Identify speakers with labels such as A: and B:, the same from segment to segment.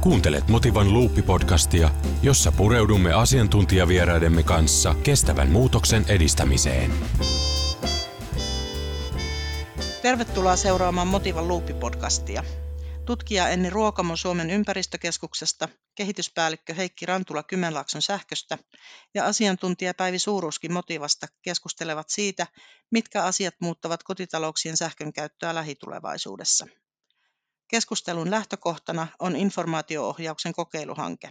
A: Kuuntelet Motivan Luuppi-podcastia, jossa pureudumme asiantuntijavieraidemme kanssa kestävän muutoksen edistämiseen.
B: Tervetuloa seuraamaan Motivan Luuppi-podcastia. Tutkija Enni Ruokamo Suomen ympäristökeskuksesta, kehityspäällikkö Heikki Rantula Kymenlaakson sähköstä ja asiantuntija Päivi Suuruski Motivasta keskustelevat siitä, mitkä asiat muuttavat kotitalouksien sähkön käyttöä lähitulevaisuudessa. Keskustelun lähtökohtana on informaatioohjauksen kokeiluhanke.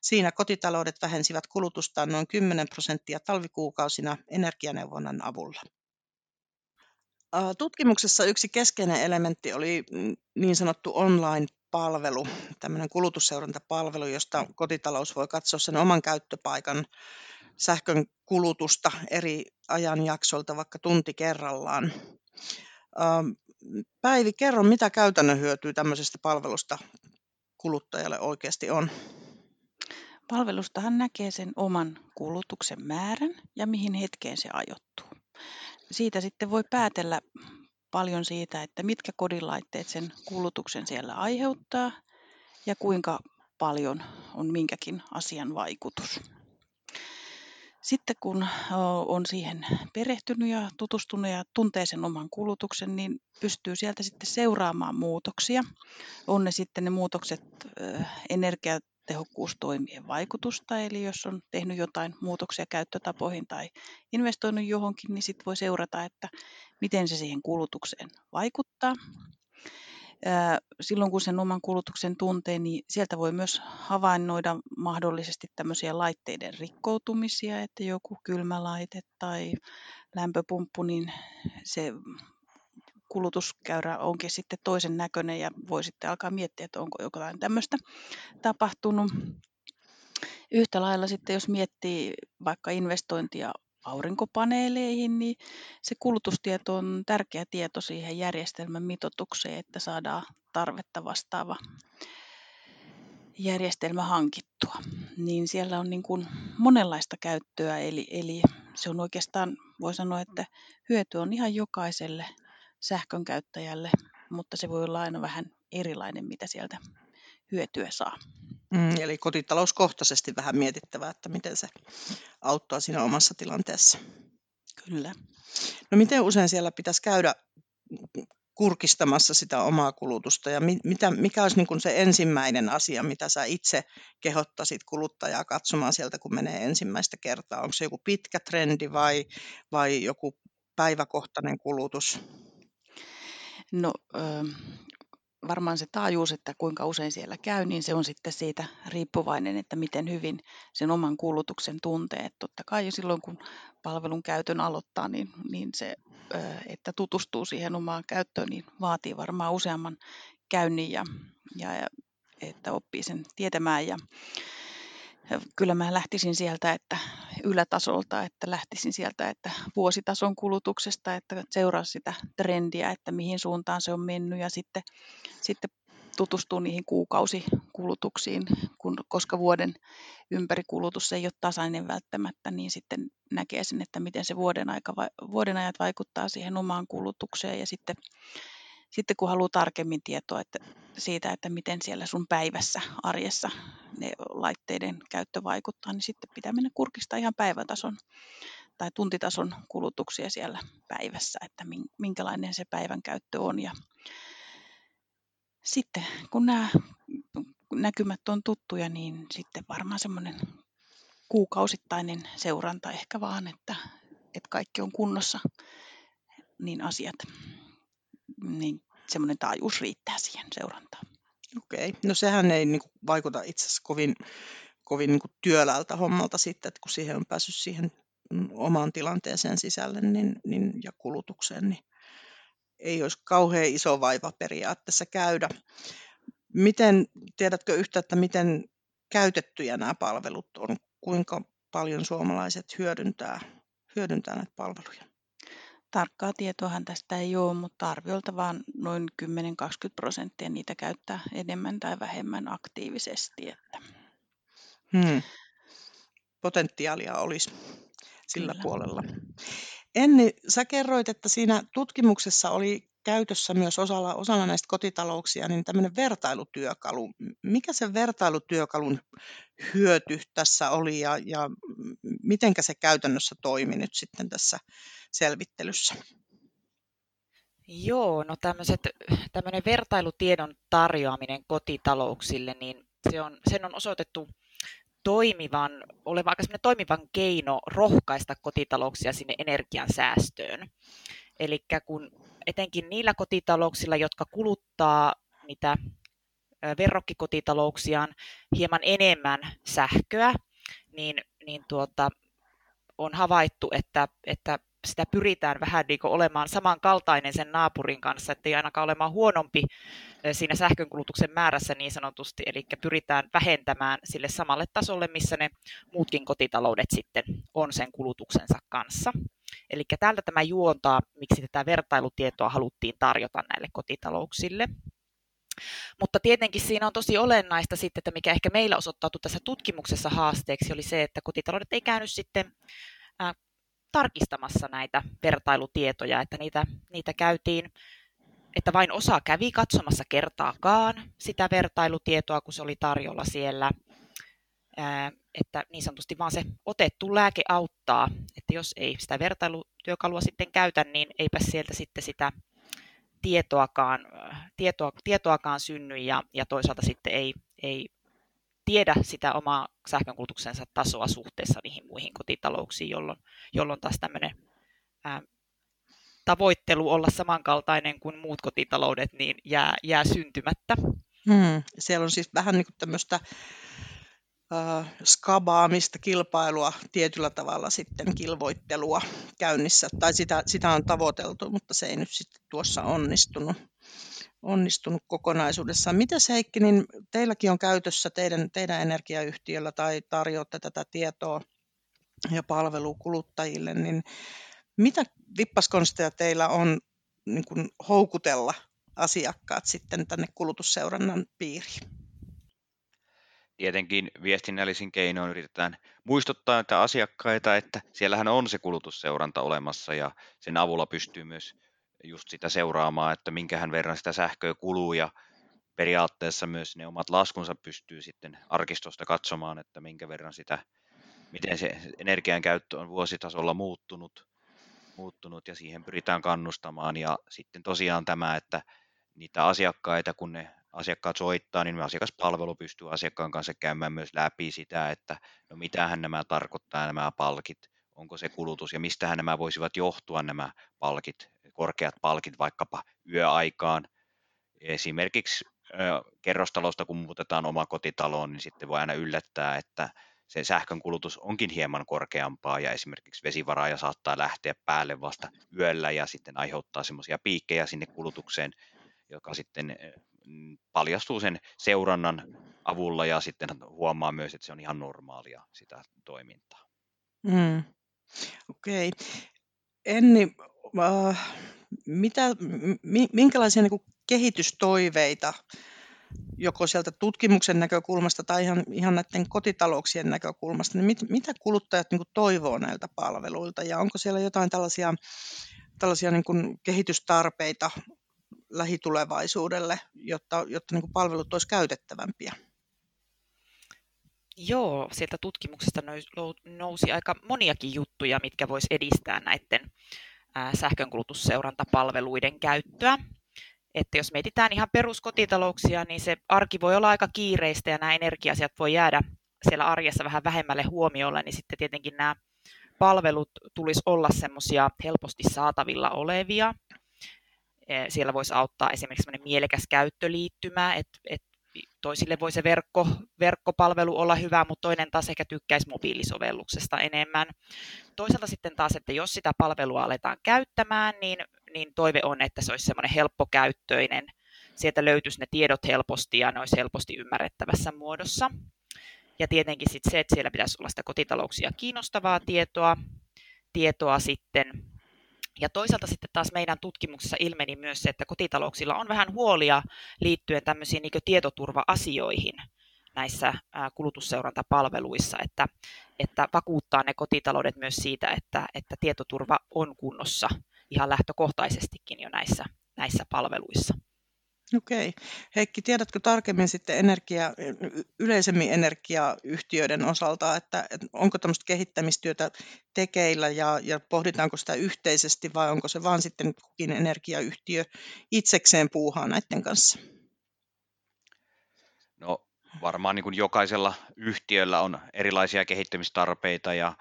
B: Siinä kotitaloudet vähensivät kulutustaan noin 10 prosenttia talvikuukausina energianeuvonnan avulla. Tutkimuksessa yksi keskeinen elementti oli mm, niin sanottu online-palvelu, tämmöinen kulutusseurantapalvelu, josta kotitalous voi katsoa sen oman käyttöpaikan sähkön kulutusta eri ajanjaksoilta vaikka tunti kerrallaan. Päivi, kerro, mitä käytännön hyötyä tämmöisestä palvelusta kuluttajalle oikeasti on?
C: Palvelustahan näkee sen oman kulutuksen määrän ja mihin hetkeen se ajoittuu. Siitä sitten voi päätellä paljon siitä, että mitkä kodinlaitteet sen kulutuksen siellä aiheuttaa ja kuinka paljon on minkäkin asian vaikutus. Sitten kun on siihen perehtynyt ja tutustunut ja tuntee sen oman kulutuksen, niin pystyy sieltä sitten seuraamaan muutoksia. On ne sitten ne muutokset energiatehokkuustoimien vaikutusta, eli jos on tehnyt jotain muutoksia käyttötapoihin tai investoinut johonkin, niin sitten voi seurata, että miten se siihen kulutukseen vaikuttaa silloin kun sen oman kulutuksen tuntee, niin sieltä voi myös havainnoida mahdollisesti tämmöisiä laitteiden rikkoutumisia, että joku kylmälaite tai lämpöpumppu, niin se kulutuskäyrä onkin sitten toisen näköinen ja voi sitten alkaa miettiä, että onko jotain tämmöistä tapahtunut. Yhtä lailla sitten, jos miettii vaikka investointia aurinkopaneeleihin, niin se kulutustieto on tärkeä tieto siihen järjestelmän mitoitukseen, että saadaan tarvetta vastaava järjestelmä hankittua. Niin siellä on niin kuin monenlaista käyttöä, eli, eli se on oikeastaan, voi sanoa, että hyöty on ihan jokaiselle sähkön käyttäjälle, mutta se voi olla aina vähän erilainen, mitä sieltä hyötyä saa.
B: Mm, eli kotitalouskohtaisesti vähän mietittävää, että miten se auttaa siinä omassa tilanteessa.
C: Kyllä.
B: No miten usein siellä pitäisi käydä kurkistamassa sitä omaa kulutusta ja mitä, mikä olisi niin kuin se ensimmäinen asia, mitä sä itse kehottaisit kuluttajaa katsomaan sieltä, kun menee ensimmäistä kertaa? Onko se joku pitkä trendi vai, vai joku päiväkohtainen kulutus?
C: No varmaan se taajuus, että kuinka usein siellä käy, niin se on sitten siitä riippuvainen, että miten hyvin sen oman kulutuksen tuntee. Että totta kai silloin, kun palvelun käytön aloittaa, niin, niin se, että tutustuu siihen omaan käyttöön, niin vaatii varmaan useamman käynnin ja, ja, ja että oppii sen tietämään. Ja, kyllä mä lähtisin sieltä, että ylätasolta, että lähtisin sieltä, että vuositason kulutuksesta, että seuraa sitä trendiä, että mihin suuntaan se on mennyt ja sitten, sitten tutustuu niihin kuukausikulutuksiin, kun, koska vuoden ympärikulutus ei ole tasainen välttämättä, niin sitten näkee sen, että miten se vuoden, aika, vuoden ajat vaikuttaa siihen omaan kulutukseen ja sitten sitten kun haluaa tarkemmin tietoa että siitä, että miten siellä sun päivässä, arjessa ne laitteiden käyttö vaikuttaa, niin sitten pitää mennä kurkista ihan päivätason tai tuntitason kulutuksia siellä päivässä, että minkälainen se päivän käyttö on. Ja sitten kun nämä näkymät on tuttuja, niin sitten varmaan semmoinen kuukausittainen seuranta ehkä vaan, että, että kaikki on kunnossa, niin asiat niin semmoinen taajuus riittää siihen seurantaan.
B: Okei, no sehän ei niin kuin, vaikuta itse asiassa kovin, kovin niin kuin, työläältä hommalta sitten, että kun siihen on päässyt siihen mm, omaan tilanteeseen sisälle niin, niin, ja kulutukseen, niin ei olisi kauhean iso vaiva periaatteessa käydä. Miten, tiedätkö yhtä, että miten käytettyjä nämä palvelut on, kuinka paljon suomalaiset hyödyntää, hyödyntää näitä palveluja?
C: Tarkkaa tietoahan tästä ei ole, mutta arviolta vaan noin 10-20 prosenttia niitä käyttää enemmän tai vähemmän aktiivisesti. Että.
B: Hmm. Potentiaalia olisi sillä Kyllä. puolella. Enni, sä kerroit, että siinä tutkimuksessa oli käytössä myös osalla, osalla näistä kotitalouksia niin tämmöinen vertailutyökalu. Mikä se vertailutyökalun hyöty tässä oli ja, ja miten se käytännössä toimi nyt sitten tässä selvittelyssä?
D: Joo, no tämmöiset, tämmöinen vertailutiedon tarjoaminen kotitalouksille, niin se on, sen on osoitettu toimivan, oleva aika toimivan keino rohkaista kotitalouksia sinne energian säästöön. Eli kun etenkin niillä kotitalouksilla, jotka kuluttaa niitä verrokkikotitalouksiaan hieman enemmän sähköä, niin, niin tuota, on havaittu, että, että sitä pyritään vähän niin olemaan samankaltainen sen naapurin kanssa, että ei ainakaan olemaan huonompi siinä sähkönkulutuksen määrässä niin sanotusti, eli pyritään vähentämään sille samalle tasolle, missä ne muutkin kotitaloudet sitten on sen kulutuksensa kanssa. Eli täältä tämä juontaa, miksi tätä vertailutietoa haluttiin tarjota näille kotitalouksille. Mutta tietenkin siinä on tosi olennaista sitten, että mikä ehkä meillä osoittautui tässä tutkimuksessa haasteeksi, oli se, että kotitaloudet ei käynyt sitten tarkistamassa näitä vertailutietoja, että niitä, niitä käytiin, että vain osa kävi katsomassa kertaakaan sitä vertailutietoa, kun se oli tarjolla siellä, että niin sanotusti vaan se otettu lääke auttaa, että jos ei sitä vertailutyökalua sitten käytä, niin eipä sieltä sitten sitä tietoakaan, tietoa, tietoakaan synny ja, ja toisaalta sitten ei, ei tiedä sitä omaa sähkönkulutuksensa tasoa suhteessa niihin muihin kotitalouksiin, jolloin, jolloin taas tämmöinen ää, tavoittelu olla samankaltainen kuin muut kotitaloudet niin jää, jää syntymättä.
B: Hmm. Siellä on siis vähän niin kuin tämmöistä skabaamista, kilpailua, tietyllä tavalla sitten kilvoittelua käynnissä, tai sitä, sitä on tavoiteltu, mutta se ei nyt sitten tuossa onnistunut onnistunut kokonaisuudessaan. Miten Heikki, niin teilläkin on käytössä teidän, teidän energiayhtiöllä tai tarjoatte tätä tietoa ja palvelua kuluttajille, niin mitä vippaskonsteja teillä on niin kuin houkutella asiakkaat sitten tänne kulutusseurannan piiriin?
E: Tietenkin viestinnällisin keinoin yritetään muistuttaa näitä asiakkaita, että siellähän on se kulutusseuranta olemassa ja sen avulla pystyy myös just sitä seuraamaan, että minkähän verran sitä sähköä kuluu ja periaatteessa myös ne omat laskunsa pystyy sitten arkistosta katsomaan, että minkä verran sitä, miten se energian käyttö on vuositasolla muuttunut, muuttunut ja siihen pyritään kannustamaan. Ja sitten tosiaan tämä, että niitä asiakkaita, kun ne asiakkaat soittaa, niin asiakaspalvelu pystyy asiakkaan kanssa käymään myös läpi sitä, että no mitähän nämä tarkoittaa nämä palkit, onko se kulutus ja mistähän nämä voisivat johtua nämä palkit, korkeat palkit vaikkapa yöaikaan. Esimerkiksi kerrostalosta, kun muutetaan oma kotitaloon, niin sitten voi aina yllättää, että se sähkön kulutus onkin hieman korkeampaa ja esimerkiksi vesivaraaja saattaa lähteä päälle vasta yöllä ja sitten aiheuttaa semmoisia piikkejä sinne kulutukseen, joka sitten paljastuu sen seurannan avulla ja sitten huomaa myös, että se on ihan normaalia sitä toimintaa.
B: Mm. Okei. Okay. Enni, äh, mitä, minkälaisia niin kehitystoiveita joko sieltä tutkimuksen näkökulmasta tai ihan, ihan näiden kotitalouksien näkökulmasta, niin mit, mitä kuluttajat niin toivoo näiltä palveluilta ja onko siellä jotain tällaisia, tällaisia niin kehitystarpeita lähitulevaisuudelle, jotta, jotta niin palvelut olisivat käytettävämpiä?
D: Joo, sieltä tutkimuksesta nousi aika moniakin juttuja, mitkä voisi edistää näiden sähkönkulutusseurantapalveluiden käyttöä. Että jos mietitään ihan peruskotitalouksia, niin se arki voi olla aika kiireistä ja nämä energiasiat voi jäädä siellä arjessa vähän vähemmälle huomiolle, niin sitten tietenkin nämä palvelut tulisi olla semmoisia helposti saatavilla olevia. Siellä voisi auttaa esimerkiksi mielekäs käyttöliittymä, että, että toisille voi se verkko, verkkopalvelu olla hyvä, mutta toinen taas ehkä tykkäisi mobiilisovelluksesta enemmän. Toisaalta sitten taas, että jos sitä palvelua aletaan käyttämään, niin, niin toive on, että se olisi semmoinen helppokäyttöinen, sieltä löytyisi ne tiedot helposti ja ne olisi helposti ymmärrettävässä muodossa. Ja tietenkin sitten se, että siellä pitäisi olla sitä kotitalouksia kiinnostavaa tietoa, tietoa sitten ja toisaalta sitten taas meidän tutkimuksessa ilmeni myös se, että kotitalouksilla on vähän huolia liittyen tämmöisiin niin tietoturva-asioihin näissä kulutusseurantapalveluissa, että, että vakuuttaa ne kotitaloudet myös siitä, että, että tietoturva on kunnossa ihan lähtökohtaisestikin jo näissä näissä palveluissa.
B: Okei. Heikki, tiedätkö tarkemmin sitten energia, yleisemmin energiayhtiöiden osalta, että, että onko tämmöistä kehittämistyötä tekeillä ja, ja pohditaanko sitä yhteisesti vai onko se vaan sitten kukin energiayhtiö itsekseen puuhaa näiden kanssa?
E: No varmaan niin kuin jokaisella yhtiöllä on erilaisia kehittämistarpeita ja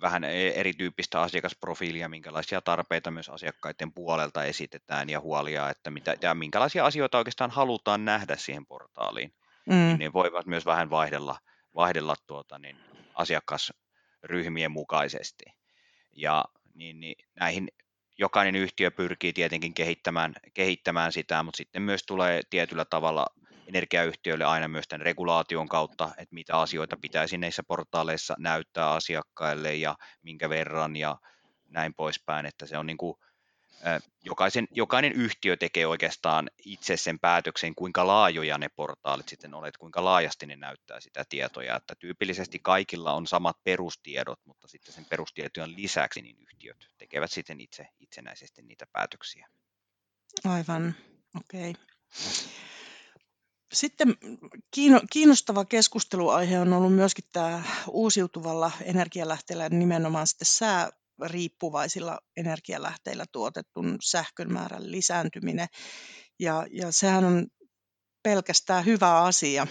E: vähän e-, erityyppistä asiakasprofiilia, minkälaisia tarpeita myös asiakkaiden puolelta esitetään ja huolia, että mitä, ja minkälaisia asioita oikeastaan halutaan nähdä siihen portaaliin. Mm. Niin ne voivat myös vähän vaihdella, vaihdella tuota, niin asiakasryhmien mukaisesti. Ja niin, niin näihin jokainen yhtiö pyrkii tietenkin kehittämään, kehittämään sitä, mutta sitten myös tulee tietyllä tavalla energiayhtiöille aina myös tämän regulaation kautta, että mitä asioita pitäisi näissä portaaleissa näyttää asiakkaille ja minkä verran ja näin poispäin, että se on niin kuin, jokaisen, jokainen yhtiö tekee oikeastaan itse sen päätöksen, kuinka laajoja ne portaalit sitten olet, kuinka laajasti ne näyttää sitä tietoja, että tyypillisesti kaikilla on samat perustiedot, mutta sitten sen perustietojen lisäksi niin yhtiöt tekevät sitten itse itsenäisesti niitä päätöksiä.
B: Aivan, okei. Okay. Sitten kiinnostava keskusteluaihe on ollut myöskin tämä uusiutuvalla energialähteellä nimenomaan sitten sääriippuvaisilla energialähteillä tuotetun sähkön määrän lisääntyminen. Ja, ja sehän on pelkästään hyvä asia.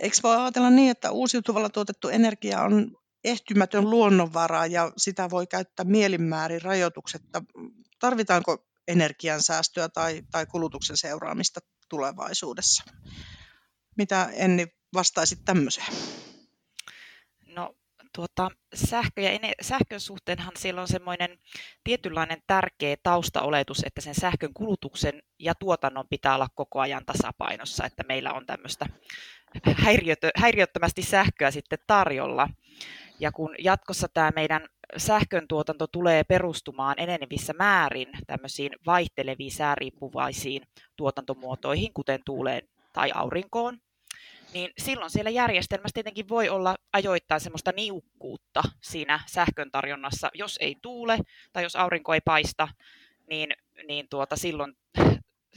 B: Eikö voi ajatella niin, että uusiutuvalla tuotettu energia on ehtymätön luonnonvara ja sitä voi käyttää mielinmäärin rajoituksetta? Tarvitaanko energiansäästöä tai, tai kulutuksen seuraamista tulevaisuudessa. Mitä Enni vastaisit tämmöiseen?
D: No tuota, sähkö ja sähkön suhteenhan siellä on semmoinen tietynlainen tärkeä taustaoletus, että sen sähkön kulutuksen ja tuotannon pitää olla koko ajan tasapainossa, että meillä on tämmöistä häiriötö, häiriöttömästi sähköä sitten tarjolla. Ja kun jatkossa tämä meidän sähkön tuotanto tulee perustumaan enenevissä määrin tämmöisiin vaihteleviin sääriippuvaisiin tuotantomuotoihin, kuten tuuleen tai aurinkoon, niin silloin siellä järjestelmässä tietenkin voi olla ajoittain semmoista niukkuutta siinä sähkön tarjonnassa. Jos ei tuule tai jos aurinko ei paista, niin, niin tuota, silloin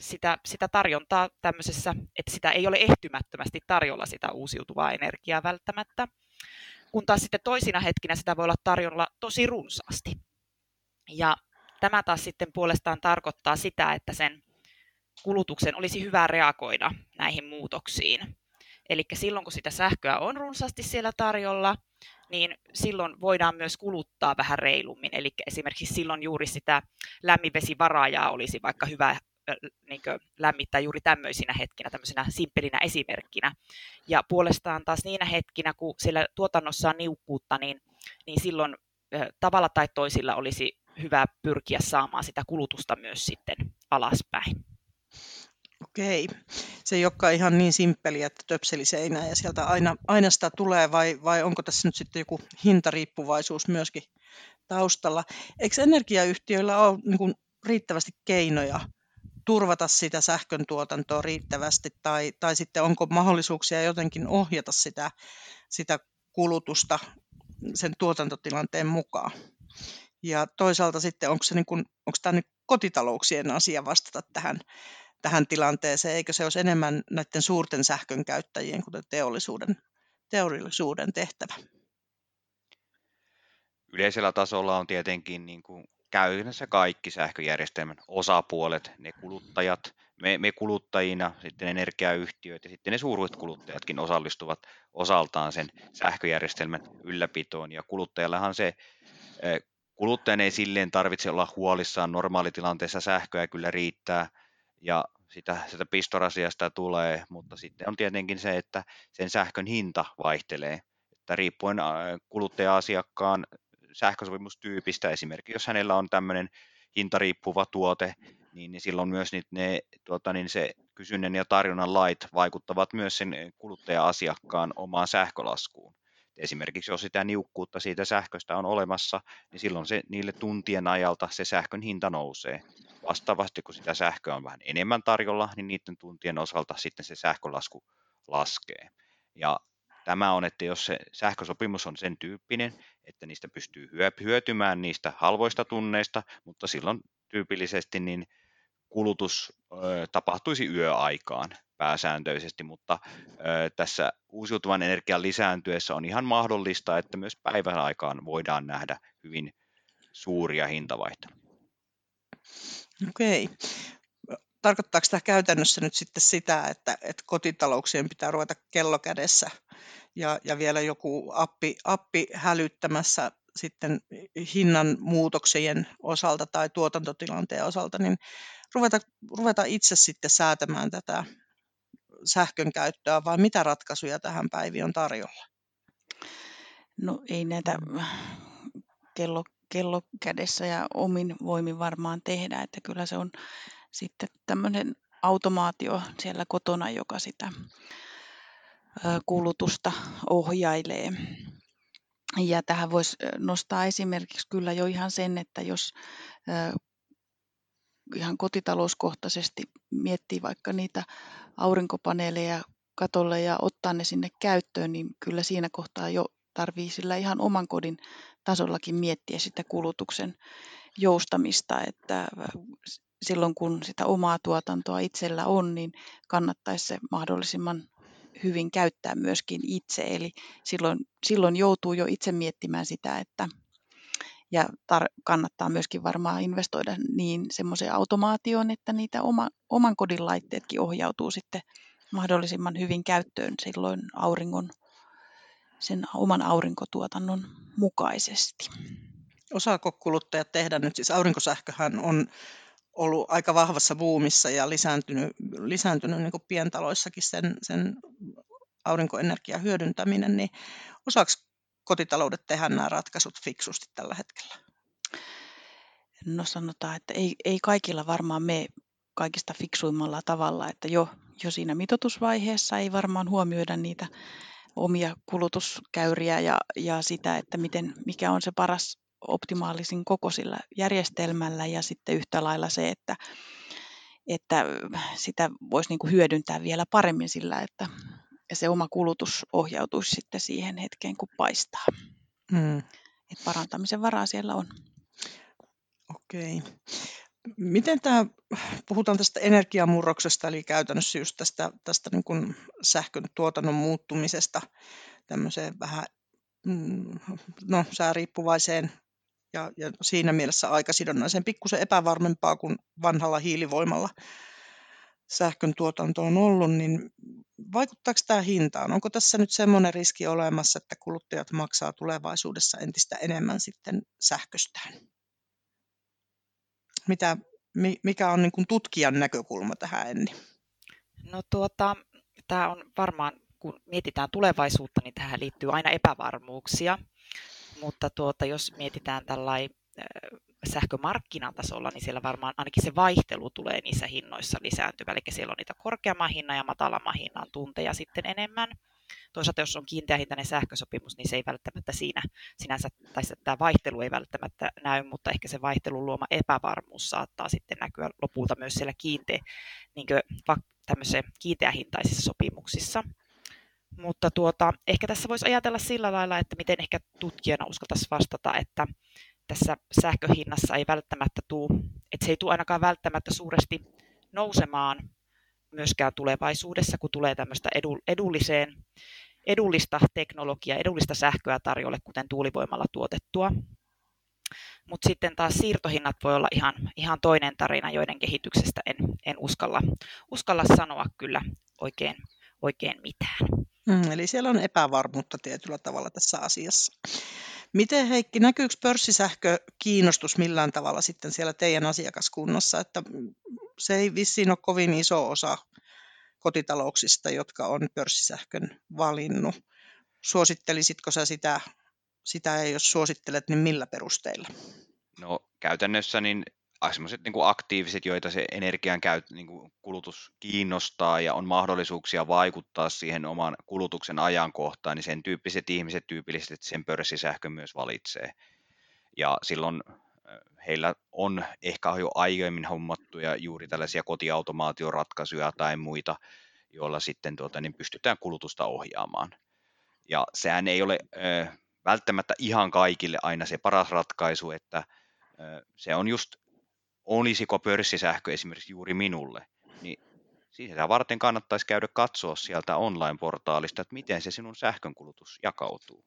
D: sitä, sitä tarjontaa tämmöisessä, että sitä ei ole ehtymättömästi tarjolla sitä uusiutuvaa energiaa välttämättä kun taas sitten toisina hetkinä sitä voi olla tarjolla tosi runsaasti. Ja tämä taas sitten puolestaan tarkoittaa sitä, että sen kulutuksen olisi hyvä reagoida näihin muutoksiin. Eli silloin kun sitä sähköä on runsaasti siellä tarjolla, niin silloin voidaan myös kuluttaa vähän reilummin. Eli esimerkiksi silloin juuri sitä lämminvesivaraajaa olisi vaikka hyvä niin lämmittää juuri tämmöisinä hetkinä, tämmöisenä simppelinä esimerkkinä. Ja puolestaan taas niinä hetkinä, kun siellä tuotannossa on niukkuutta, niin, niin silloin tavalla tai toisilla olisi hyvä pyrkiä saamaan sitä kulutusta myös sitten alaspäin.
B: Okei. Se ei olekaan ihan niin simppeli, että töpseli seinää ja sieltä aina, aina sitä tulee, vai, vai onko tässä nyt sitten joku hintariippuvaisuus myöskin taustalla? Eikö energiayhtiöillä ole niin kuin riittävästi keinoja turvata sitä sähkön tuotantoa riittävästi tai, tai sitten onko mahdollisuuksia jotenkin ohjata sitä, sitä kulutusta sen tuotantotilanteen mukaan. Ja toisaalta sitten onko, se niin kuin, onko tämä nyt kotitalouksien asia vastata tähän, tähän tilanteeseen, eikö se olisi enemmän näiden suurten sähkön käyttäjien, kuten teollisuuden, teollisuuden tehtävä?
E: Yleisellä tasolla on tietenkin niin kuin käytännössä kaikki sähköjärjestelmän osapuolet, ne kuluttajat, me, me kuluttajina, sitten energiayhtiöt ja sitten ne suuruiset kuluttajatkin osallistuvat osaltaan sen sähköjärjestelmän ylläpitoon. Ja kuluttajallahan se, kuluttajan ei silleen tarvitse olla huolissaan normaalitilanteessa sähköä kyllä riittää ja sitä, sitä pistorasiasta tulee, mutta sitten on tietenkin se, että sen sähkön hinta vaihtelee. Että riippuen kuluttaja-asiakkaan sähkösopimustyypistä. Esimerkiksi jos hänellä on tämmöinen hintariippuva tuote, niin, niin silloin myös niin ne, tuota, niin se kysynnän ja tarjonnan lait vaikuttavat myös sen kuluttaja-asiakkaan omaan sähkölaskuun. Esimerkiksi jos sitä niukkuutta siitä sähköstä on olemassa, niin silloin se, niille tuntien ajalta se sähkön hinta nousee. Vastaavasti kun sitä sähköä on vähän enemmän tarjolla, niin niiden tuntien osalta sitten se sähkölasku laskee. Ja tämä on, että jos se sähkösopimus on sen tyyppinen, että niistä pystyy hyötymään niistä halvoista tunneista, mutta silloin tyypillisesti niin kulutus tapahtuisi yöaikaan pääsääntöisesti, mutta tässä uusiutuvan energian lisääntyessä on ihan mahdollista, että myös päivän aikaan voidaan nähdä hyvin suuria hintavaihteluja.
B: Okei. Tarkoittaako tämä käytännössä nyt sitten sitä, että, että kotitalouksien pitää ruveta kello kädessä ja, ja vielä joku appi, appi hälyttämässä sitten hinnan muutoksien osalta tai tuotantotilanteen osalta, niin ruveta, ruveta itse sitten säätämään tätä sähkön käyttöä, vai mitä ratkaisuja tähän päiviin on tarjolla?
C: No ei näitä kello, kello kädessä ja omin voimin varmaan tehdä, että kyllä se on sitten tämmöinen automaatio siellä kotona, joka sitä kulutusta ohjailee. Ja tähän voisi nostaa esimerkiksi kyllä jo ihan sen, että jos ihan kotitalouskohtaisesti miettii vaikka niitä aurinkopaneeleja katolle ja ottaa ne sinne käyttöön, niin kyllä siinä kohtaa jo tarvii sillä ihan oman kodin tasollakin miettiä sitä kulutuksen joustamista, että silloin kun sitä omaa tuotantoa itsellä on, niin kannattaisi se mahdollisimman hyvin käyttää myöskin itse. Eli silloin, silloin joutuu jo itse miettimään sitä, että ja tar- kannattaa myöskin varmaan investoida niin semmoiseen automaatioon, että niitä oma, oman kodin laitteetkin ohjautuu sitten mahdollisimman hyvin käyttöön silloin auringon, sen oman aurinkotuotannon mukaisesti.
B: Osaako kuluttajat tehdä nyt, siis aurinkosähköhän on ollut aika vahvassa buumissa ja lisääntynyt, lisääntynyt niin pientaloissakin sen, sen aurinkoenergian hyödyntäminen, niin osaako kotitaloudet tehdä nämä ratkaisut fiksusti tällä hetkellä?
C: No sanotaan, että ei, ei kaikilla varmaan me kaikista fiksuimmalla tavalla, että jo, jo siinä mitotusvaiheessa ei varmaan huomioida niitä omia kulutuskäyriä ja, ja sitä, että miten, mikä on se paras optimaalisin koko sillä järjestelmällä ja sitten yhtä lailla se, että, että sitä voisi niin kuin hyödyntää vielä paremmin sillä, että se oma kulutus ohjautuisi sitten siihen hetkeen, kun paistaa. Hmm. Et parantamisen varaa siellä on.
B: Okei. Miten tämä, puhutaan tästä energiamurroksesta, eli käytännössä just tästä, tästä niin kuin sähkön tuotannon muuttumisesta tämmöiseen vähän mm, no, sääriippuvaiseen ja, ja siinä mielessä aikasidonnaiseen pikkusen epävarmempaa kuin vanhalla hiilivoimalla sähkön tuotanto on ollut, niin vaikuttaako tämä hintaan? Onko tässä nyt semmoinen riski olemassa, että kuluttajat maksaa tulevaisuudessa entistä enemmän sitten sähköstään? Mitä, mikä on niin kuin tutkijan näkökulma tähän, Enni?
D: No tuota, tämä on varmaan, kun mietitään tulevaisuutta, niin tähän liittyy aina epävarmuuksia. Mutta tuota, jos mietitään tällainen sähkömarkkinatasolla, niin siellä varmaan ainakin se vaihtelu tulee niissä hinnoissa lisääntyvä. Eli siellä on niitä korkeamman hinnan ja matalamman hinnan tunteja sitten enemmän. Toisaalta jos on kiinteähintainen sähkösopimus, niin se ei välttämättä siinä sinänsä, tai tämä vaihtelu ei välttämättä näy, mutta ehkä se vaihtelun luoma epävarmuus saattaa sitten näkyä lopulta myös siellä kiinte, niin tämmöisissä kiinteähintaisissa sopimuksissa. Mutta tuota, ehkä tässä voisi ajatella sillä lailla, että miten ehkä tutkijana uskaltaisi vastata, että tässä sähköhinnassa ei välttämättä tule, että se ei tule ainakaan välttämättä suuresti nousemaan myöskään tulevaisuudessa, kun tulee tämmöistä edulliseen, edullista teknologiaa, edullista sähköä tarjolle, kuten tuulivoimalla tuotettua. Mutta sitten taas siirtohinnat voi olla ihan, ihan toinen tarina, joiden kehityksestä en, en uskalla, uskalla sanoa kyllä oikein, oikein mitään.
B: Mm, eli siellä on epävarmuutta tietyllä tavalla tässä asiassa. Miten Heikki, näkyykö pörssisähkö kiinnostus millään tavalla sitten siellä teidän asiakaskunnassa, että se ei vissiin ole kovin iso osa kotitalouksista, jotka on pörssisähkön valinnut. Suosittelisitko sä sitä, sitä ja jos suosittelet, niin millä perusteilla?
E: No käytännössä niin semmoiset niin aktiiviset, joita se energian käyt, niin kuin kulutus kiinnostaa ja on mahdollisuuksia vaikuttaa siihen oman kulutuksen ajankohtaan, niin sen tyyppiset ihmiset tyypillisesti sen pörssisähkön myös valitsee. Ja silloin heillä on ehkä jo aiemmin hommattuja juuri tällaisia kotiautomaatioratkaisuja tai muita, joilla sitten tuota, niin pystytään kulutusta ohjaamaan. Ja sehän ei ole ö, välttämättä ihan kaikille aina se paras ratkaisu, että se on just olisiko pörssisähkö esimerkiksi juuri minulle, niin sitä varten kannattaisi käydä katsoa sieltä online-portaalista, että miten se sinun sähkönkulutus jakautuu.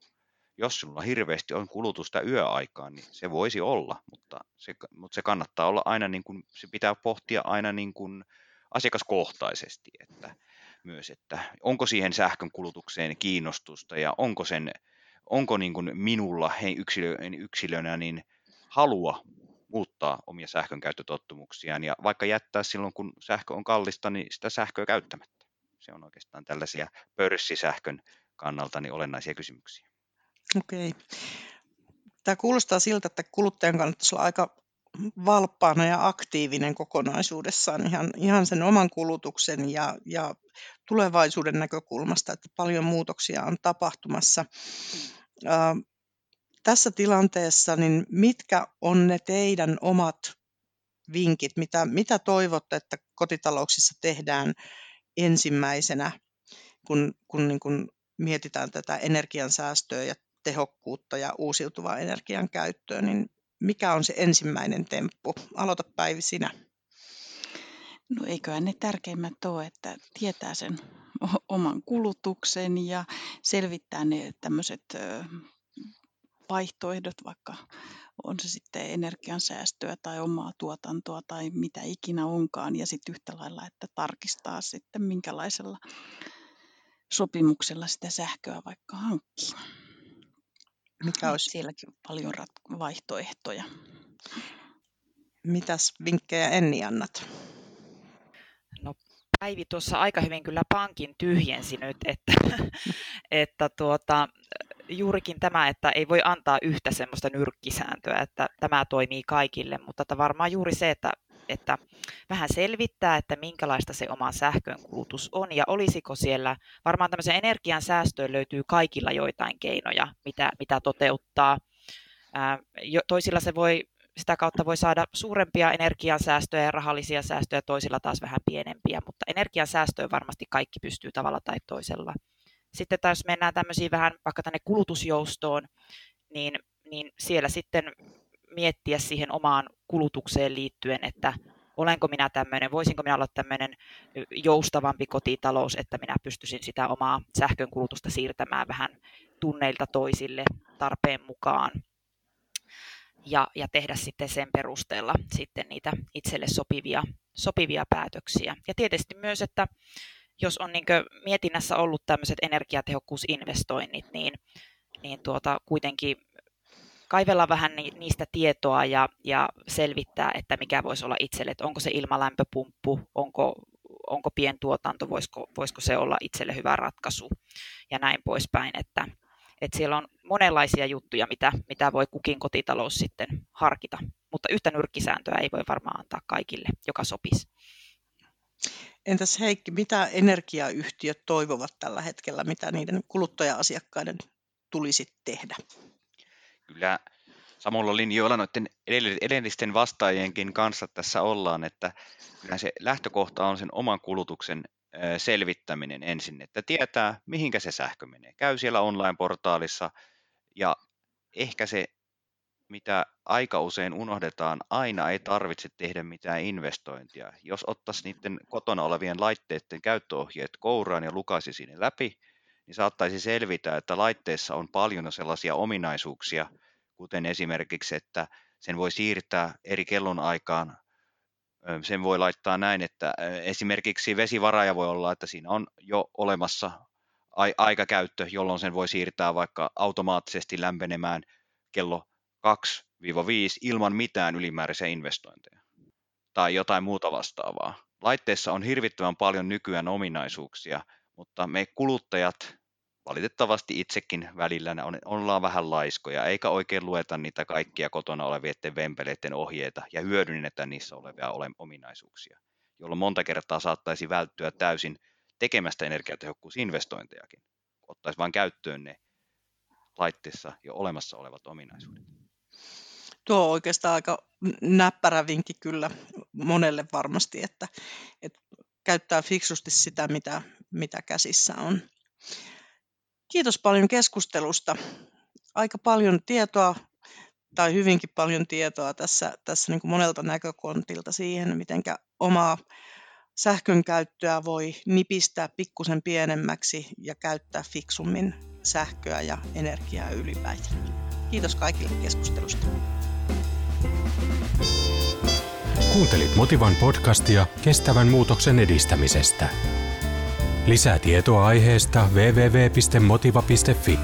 E: Jos sinulla hirveästi on kulutusta yöaikaan, niin se voisi olla, mutta se, mutta se kannattaa olla aina, niin kuin, se pitää pohtia aina niin kuin asiakaskohtaisesti, että myös, että onko siihen sähkön kulutukseen kiinnostusta ja onko, sen, onko niin kuin minulla hei, yksilö, yksilönä niin halua muuttaa omia sähkön käyttötottumuksiaan ja vaikka jättää silloin, kun sähkö on kallista, niin sitä sähköä käyttämättä. Se on oikeastaan tällaisia pörssisähkön kannalta niin olennaisia kysymyksiä.
B: Okei. Tämä kuulostaa siltä, että kuluttajan kannattaisi olla aika valppaana ja aktiivinen kokonaisuudessaan ihan, ihan sen oman kulutuksen ja, ja tulevaisuuden näkökulmasta, että paljon muutoksia on tapahtumassa. Ää, tässä tilanteessa, niin mitkä on ne teidän omat vinkit, mitä, mitä toivotte, että kotitalouksissa tehdään ensimmäisenä, kun, kun niin kun mietitään tätä energiansäästöä ja tehokkuutta ja uusiutuvaa energian käyttöä, niin mikä on se ensimmäinen temppu? Aloita Päivi sinä.
C: No eiköhän ne tärkeimmät ole, että tietää sen oman kulutuksen ja selvittää ne tämmöiset vaihtoehdot, vaikka on se sitten energiansäästöä tai omaa tuotantoa tai mitä ikinä onkaan. Ja sitten yhtä lailla, että tarkistaa sitten minkälaisella sopimuksella sitä sähköä vaikka hankkii. Mikä olisi? Sielläkin on paljon rat- vaihtoehtoja.
B: Mitäs vinkkejä Enni annat?
D: No Päivi tuossa aika hyvin kyllä pankin tyhjensi nyt, että, että tuota, juurikin tämä, että ei voi antaa yhtä semmoista nyrkkisääntöä, että tämä toimii kaikille, mutta varmaan juuri se, että, että vähän selvittää, että minkälaista se oma sähkönkulutus on ja olisiko siellä, varmaan tämmöisen energian säästöön löytyy kaikilla joitain keinoja, mitä, mitä toteuttaa. Ää, toisilla se voi sitä kautta voi saada suurempia energiansäästöjä ja rahallisia säästöjä, toisilla taas vähän pienempiä, mutta energiansäästöön varmasti kaikki pystyy tavalla tai toisella. Sitten taas mennään tämmöisiin vähän vaikka tänne kulutusjoustoon, niin, niin siellä sitten miettiä siihen omaan kulutukseen liittyen, että olenko minä tämmöinen, voisinko minä olla tämmöinen joustavampi kotitalous, että minä pystyisin sitä omaa sähkön kulutusta siirtämään vähän tunneilta toisille tarpeen mukaan ja, ja tehdä sitten sen perusteella sitten niitä itselle sopivia, sopivia päätöksiä. Ja tietysti myös, että jos on niin mietinnässä ollut tämmöiset energiatehokkuusinvestoinnit, niin, niin tuota, kuitenkin kaivella vähän niistä tietoa ja, ja selvittää, että mikä voisi olla itselle, että onko se ilmalämpöpumppu, onko, onko pientuotanto, voisiko, voisiko se olla itselle hyvä ratkaisu ja näin poispäin, että, että siellä on monenlaisia juttuja, mitä, mitä voi kukin kotitalous sitten harkita, mutta yhtä nyrkkisääntöä ei voi varmaan antaa kaikille, joka sopisi.
B: Entäs Heikki, mitä energiayhtiöt toivovat tällä hetkellä, mitä niiden kuluttaja-asiakkaiden tulisi tehdä?
E: Kyllä samalla linjoilla noiden edellisten vastaajienkin kanssa tässä ollaan, että kyllä se lähtökohta on sen oman kulutuksen selvittäminen ensin, että tietää, mihinkä se sähkö menee. Käy siellä online-portaalissa ja ehkä se, mitä aika usein unohdetaan, aina ei tarvitse tehdä mitään investointia. Jos ottaisi niiden kotona olevien laitteiden käyttöohjeet kouraan ja lukaisi sinne läpi, niin saattaisi selvitä, että laitteessa on paljon sellaisia ominaisuuksia, kuten esimerkiksi, että sen voi siirtää eri kellonaikaan sen voi laittaa näin, että esimerkiksi vesivaraja voi olla, että siinä on jo olemassa aikakäyttö, jolloin sen voi siirtää vaikka automaattisesti lämpenemään kello 2-5 ilman mitään ylimääräisiä investointeja tai jotain muuta vastaavaa. Laitteessa on hirvittävän paljon nykyään ominaisuuksia, mutta me kuluttajat valitettavasti itsekin välillä on, ollaan vähän laiskoja, eikä oikein lueta niitä kaikkia kotona olevien vempeleiden ohjeita ja hyödynnetä niissä olevia ole, ominaisuuksia, jolloin monta kertaa saattaisi välttyä täysin tekemästä energiatehokkuusinvestointejakin. Ottaisi vain käyttöön ne laitteessa jo olemassa olevat ominaisuudet.
B: Tuo on oikeastaan aika näppärä vinkki kyllä monelle varmasti, että, että käyttää fiksusti sitä, mitä, mitä käsissä on. Kiitos paljon keskustelusta. Aika paljon tietoa tai hyvinkin paljon tietoa tässä, tässä niin kuin monelta näkökontilta siihen, miten omaa sähkön käyttöä voi nipistää pikkusen pienemmäksi ja käyttää fiksummin sähköä ja energiaa ylipäätään. Kiitos kaikille keskustelusta.
A: Kuuntelit Motivan podcastia kestävän muutoksen edistämisestä. Lisää tietoa aiheesta www.motiva.fi.